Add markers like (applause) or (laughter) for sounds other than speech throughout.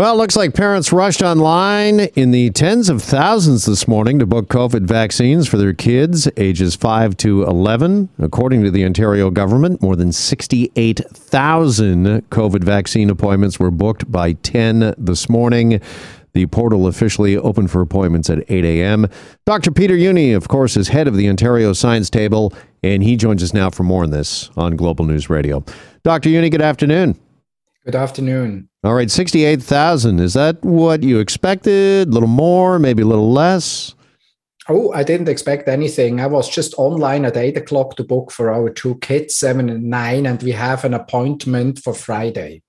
Well, it looks like parents rushed online in the tens of thousands this morning to book COVID vaccines for their kids ages 5 to 11. According to the Ontario government, more than 68,000 COVID vaccine appointments were booked by 10 this morning. The portal officially opened for appointments at 8 a.m. Dr. Peter Jüni, of course, is head of the Ontario Science Table, and he joins us now for more on this on Global News Radio. Dr. Jüni, good afternoon. Good afternoon. All right, 68,000. Is that what you expected? A little more, maybe a little less? Oh, I didn't expect anything. I was just online at eight o'clock to book for our two kids, seven and nine, and we have an appointment for Friday.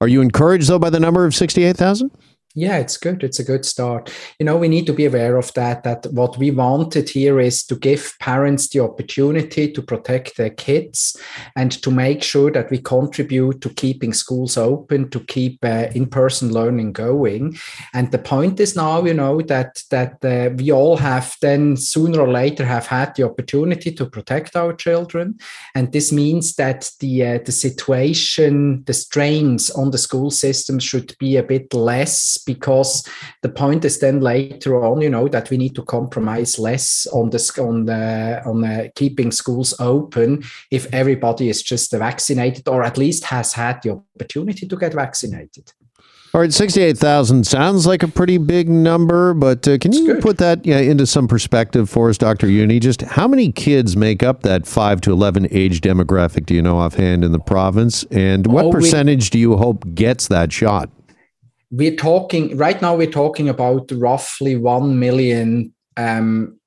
Are you encouraged, though, by the number of 68,000? Yeah it's good. It's a good start. You know we need to be aware of that that what we wanted here is to give parents the opportunity to protect their kids and to make sure that we contribute to keeping schools open to keep uh, in-person learning going. And the point is now you know that that uh, we all have then sooner or later have had the opportunity to protect our children. And this means that the uh, the situation the strains on the school system should be a bit less because the point is then later on, you know, that we need to compromise less on the on the on the keeping schools open if everybody is just vaccinated or at least has had the opportunity to get vaccinated. All right, 68,000 sounds like a pretty big number, but uh, can you put that yeah, into some perspective for us, Dr. Jüni? Just how many kids make up that 5 to 11 age demographic, do you know offhand, in the province? And what oh, percentage we, do you hope gets that shot? We're talking right now we're talking about roughly 1 million um,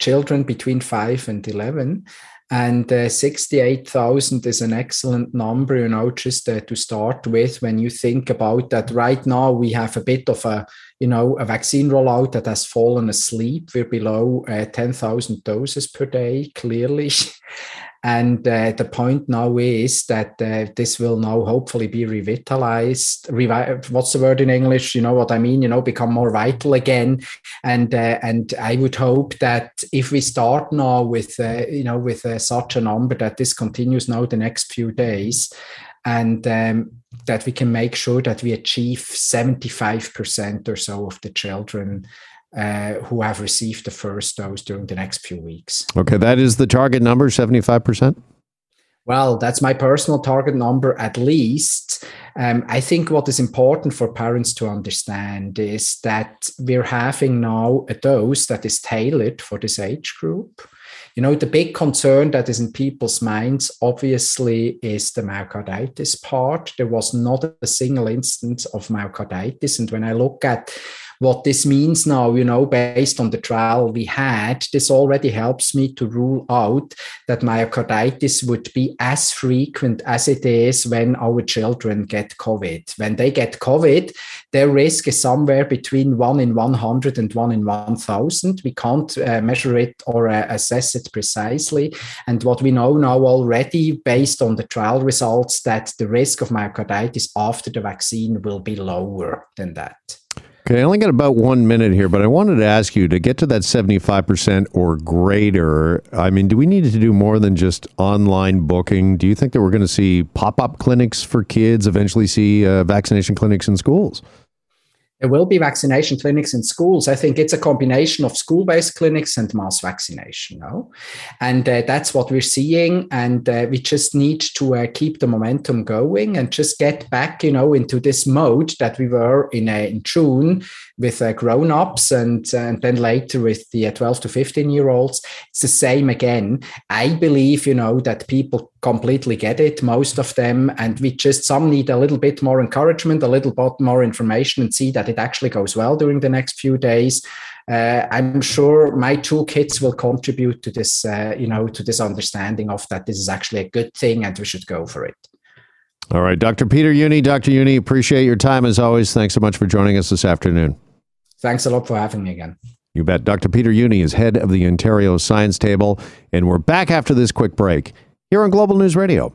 children between 5 and 11 and uh, 68,000 is an excellent number you know just uh, to start with when you think about that right now we have a bit of a you know a vaccine rollout that has fallen asleep. We're below uh, 10,000 doses per day clearly (laughs) And uh, the point now is that uh, this will now hopefully be revitalized. Revi- what's the word in English? You know what I mean? You know, become more vital again. And uh, and I would hope that if we start now with uh, you know with uh, such a number that this continues now the next few days, and um, that we can make sure that we achieve 75% or so of the children uh, who have received the first dose during the next few weeks. Okay, that is the target number, 75%? Well, that's my personal target number at least. Um, I think what is important for parents to understand is that we're having now a dose that is tailored for this age group. You know, the big concern that is in people's minds, obviously, is the myocarditis part. There was not a single instance of myocarditis. And when I look at what this means now, you know, based on the trial we had, this already helps me to rule out that myocarditis would be as frequent as it is when our children get COVID. When they get COVID, their risk is somewhere between 1 in 100 and 1 in 1000. We can't uh, measure it or uh, assess it precisely. And what we know now already, based on the trial results, that the risk of myocarditis after the vaccine will be lower than that. Okay, I only got about one minute here, but I wanted to ask you to get to that 75% or greater. I mean, do we need to do more than just online booking? Do you think that we're going to see pop up clinics for kids, eventually see uh, vaccination clinics in schools? There will be vaccination clinics in schools. I think it's a combination of school-based clinics and mass vaccination. No? And uh, that's what we're seeing. And uh, we just need to uh, keep the momentum going and just get back, you know, into this mode that we were in, uh, in June with uh, grown-ups and, and then later with the uh, 12 to 15 year olds. It's the same again. I believe, you know, that people completely get it, most of them. And we just, some need a little bit more encouragement, a little bit more information and see that it actually goes well during the next few days. Uh, I'm sure my two kids will contribute to this, uh, you know, to this understanding of that this is actually a good thing and we should go for it. All right, Dr. Peter Jüni, Dr. Jüni, appreciate your time as always. Thanks so much for joining us this afternoon. Thanks a lot for having me again. You bet. Dr. Peter Jüni is head of the Ontario Science Table, and we're back after this quick break here on Global News Radio.